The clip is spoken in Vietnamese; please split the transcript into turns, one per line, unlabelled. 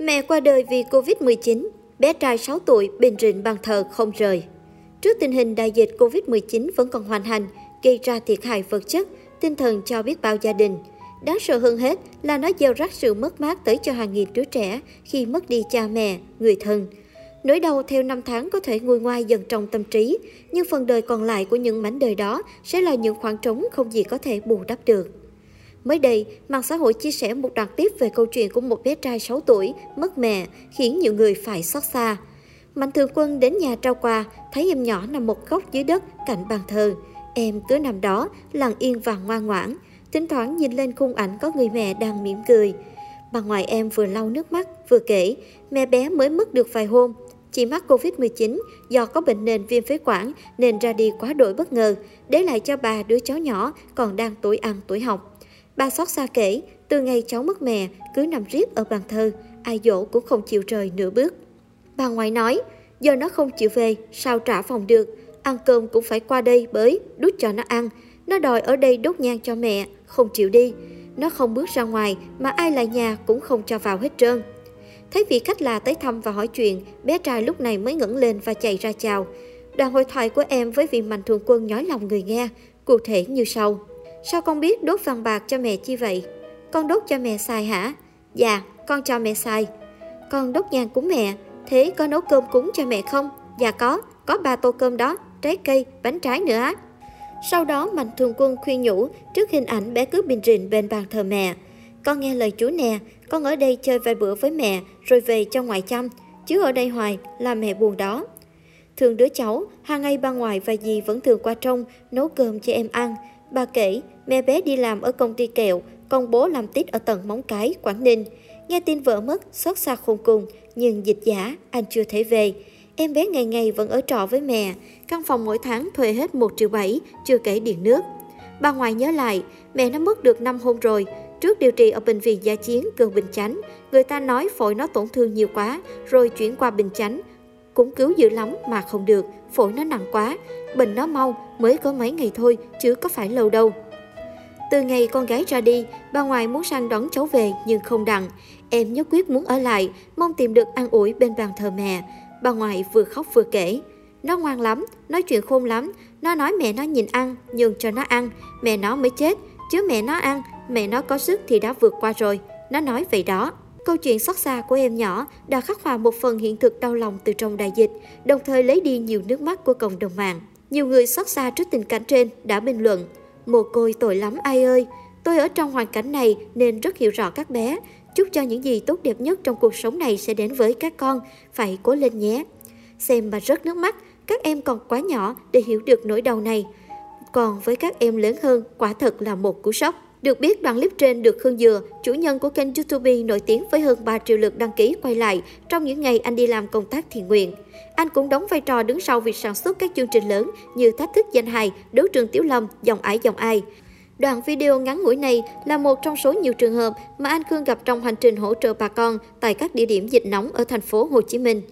Mẹ qua đời vì Covid-19, bé trai 6 tuổi bình rịnh bàn thờ không rời. Trước tình hình đại dịch Covid-19 vẫn còn hoành hành, gây ra thiệt hại vật chất, tinh thần cho biết bao gia đình. Đáng sợ hơn hết là nó gieo rắc sự mất mát tới cho hàng nghìn đứa trẻ khi mất đi cha mẹ, người thân. Nỗi đau theo năm tháng có thể nguôi ngoai dần trong tâm trí, nhưng phần đời còn lại của những mảnh đời đó sẽ là những khoảng trống không gì có thể bù đắp được. Mới đây, mạng xã hội chia sẻ một đoạn tiếp về câu chuyện của một bé trai 6 tuổi mất mẹ, khiến nhiều người phải xót xa. Mạnh thường quân đến nhà trao quà, thấy em nhỏ nằm một góc dưới đất cạnh bàn thờ. Em cứ nằm đó, lặng yên và ngoan ngoãn. Thỉnh thoảng nhìn lên khung ảnh có người mẹ đang mỉm cười. Bà ngoại em vừa lau nước mắt, vừa kể, mẹ bé mới mất được vài hôm. Chị mắc Covid-19 do có bệnh nền viêm phế quản nên ra đi quá đổi bất ngờ, để lại cho bà đứa cháu nhỏ còn đang tuổi ăn tuổi học. Bà xót xa kể, từ ngày cháu mất mẹ, cứ nằm riết ở bàn thờ, ai dỗ cũng không chịu rời nửa bước. Bà ngoại nói, giờ nó không chịu về, sao trả phòng được, ăn cơm cũng phải qua đây bới, đút cho nó ăn. Nó đòi ở đây đốt nhang cho mẹ, không chịu đi. Nó không bước ra ngoài mà ai lại nhà cũng không cho vào hết trơn. Thấy vị khách lạ tới thăm và hỏi chuyện, bé trai lúc này mới ngẩng lên và chạy ra chào. Đoạn hội thoại của em với vị mạnh thường quân nhói lòng người nghe, cụ thể như sau. Sao con biết đốt vàng bạc cho mẹ chi vậy? Con đốt cho mẹ xài hả? Dạ, con cho mẹ xài. Con đốt nhang cúng mẹ, thế có nấu cơm cúng cho mẹ không? Dạ có, có ba tô cơm đó, trái cây, bánh trái nữa á. Sau đó Mạnh Thường Quân khuyên nhủ trước hình ảnh bé cứ bình rịn bên bàn thờ mẹ. Con nghe lời chú nè, con ở đây chơi vài bữa với mẹ rồi về cho ngoại chăm, chứ ở đây hoài là mẹ buồn đó. Thường đứa cháu, hàng ngày ba ngoại và dì vẫn thường qua trong nấu cơm cho em ăn. Bà kể, mẹ bé đi làm ở công ty kẹo, con bố làm tít ở tầng Móng Cái, Quảng Ninh. Nghe tin vợ mất, xót xa khôn cùng, nhưng dịch giả, anh chưa thể về. Em bé ngày ngày vẫn ở trọ với mẹ, căn phòng mỗi tháng thuê hết 1 triệu 7, chưa kể điện nước. Bà ngoại nhớ lại, mẹ nó mất được năm hôm rồi, Trước điều trị ở bệnh viện Gia Chiến, gần Bình Chánh, người ta nói phổi nó tổn thương nhiều quá, rồi chuyển qua Bình Chánh. Cũng cứu dữ lắm mà không được, phổi nó nặng quá, bệnh nó mau, mới có mấy ngày thôi, chứ có phải lâu đâu. Từ ngày con gái ra đi, bà ngoại muốn sang đón cháu về nhưng không đặng. Em nhất quyết muốn ở lại, mong tìm được an ủi bên bàn thờ mẹ. Bà ngoại vừa khóc vừa kể. Nó ngoan lắm, nói chuyện khôn lắm. Nó nói mẹ nó nhìn ăn, nhường cho nó ăn. Mẹ nó mới chết, chứ mẹ nó ăn, mẹ nó có sức thì đã vượt qua rồi. Nó nói vậy đó. Câu chuyện xót xa của em nhỏ đã khắc họa một phần hiện thực đau lòng từ trong đại dịch, đồng thời lấy đi nhiều nước mắt của cộng đồng mạng. Nhiều người xót xa trước tình cảnh trên đã bình luận, mồ côi tội lắm ai ơi, tôi ở trong hoàn cảnh này nên rất hiểu rõ các bé. Chúc cho những gì tốt đẹp nhất trong cuộc sống này sẽ đến với các con, phải cố lên nhé. Xem mà rớt nước mắt, các em còn quá nhỏ để hiểu được nỗi đau này. Còn với các em lớn hơn, quả thật là một cú sốc. Được biết, đoạn clip trên được Khương Dừa, chủ nhân của kênh YouTube nổi tiếng với hơn 3 triệu lượt đăng ký quay lại trong những ngày anh đi làm công tác thiện nguyện. Anh cũng đóng vai trò đứng sau việc sản xuất các chương trình lớn như Thách thức danh hài, Đấu trường Tiểu Lâm, Dòng ải dòng ai. Đoạn video ngắn ngủi này là một trong số nhiều trường hợp mà anh Khương gặp trong hành trình hỗ trợ bà con tại các địa điểm dịch nóng ở thành phố Hồ Chí Minh.